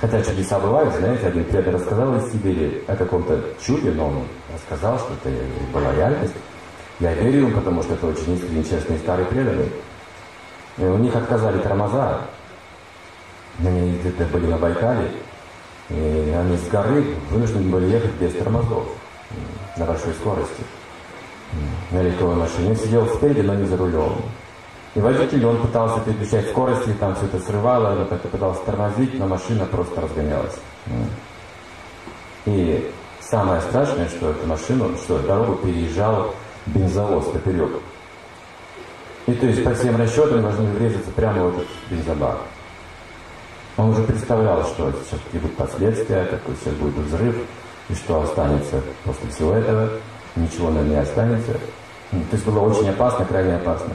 Хотя чудеса бывают, знаете, один предан рассказал из Сибири о каком-то чуде, но он рассказал, что это была реальность. Я верил, потому что это очень искренний, честный старый преданный. И у них отказали тормоза. Они где-то были на Байкале, и они с горы вынуждены были ехать без тормозов на большой скорости. На легковой машине. Сидел спереди, но не за рулем. И водитель, он пытался переключать скорости, там все это срывало, он как-то пытался тормозить, но машина просто разгонялась. И самое страшное, что эту машину, что дорогу переезжал бензовоз поперек. И то есть по всем расчетам должны врезаться прямо в этот бензобак. Он уже представлял, что сейчас будут последствия, какой сейчас будет взрыв, и что останется после всего этого. Ничего, наверное, не останется. То есть было очень опасно, крайне опасно.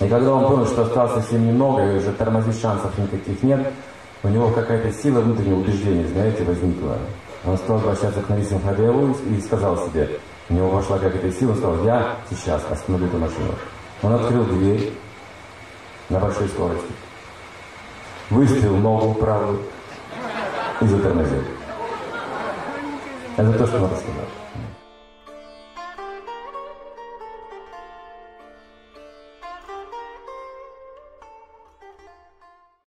И когда он понял, что осталось совсем немного, и уже тормозить шансов никаких нет, у него какая-то сила внутреннего убеждения, знаете, возникла. Он стал обращаться к Нарисим Хадееву и сказал себе, у него вошла какая-то сила, он сказал, я сейчас остановлю эту машину. Он открыл дверь на большой скорости, выставил ногу правую и затормозил. Это то, что надо сказать.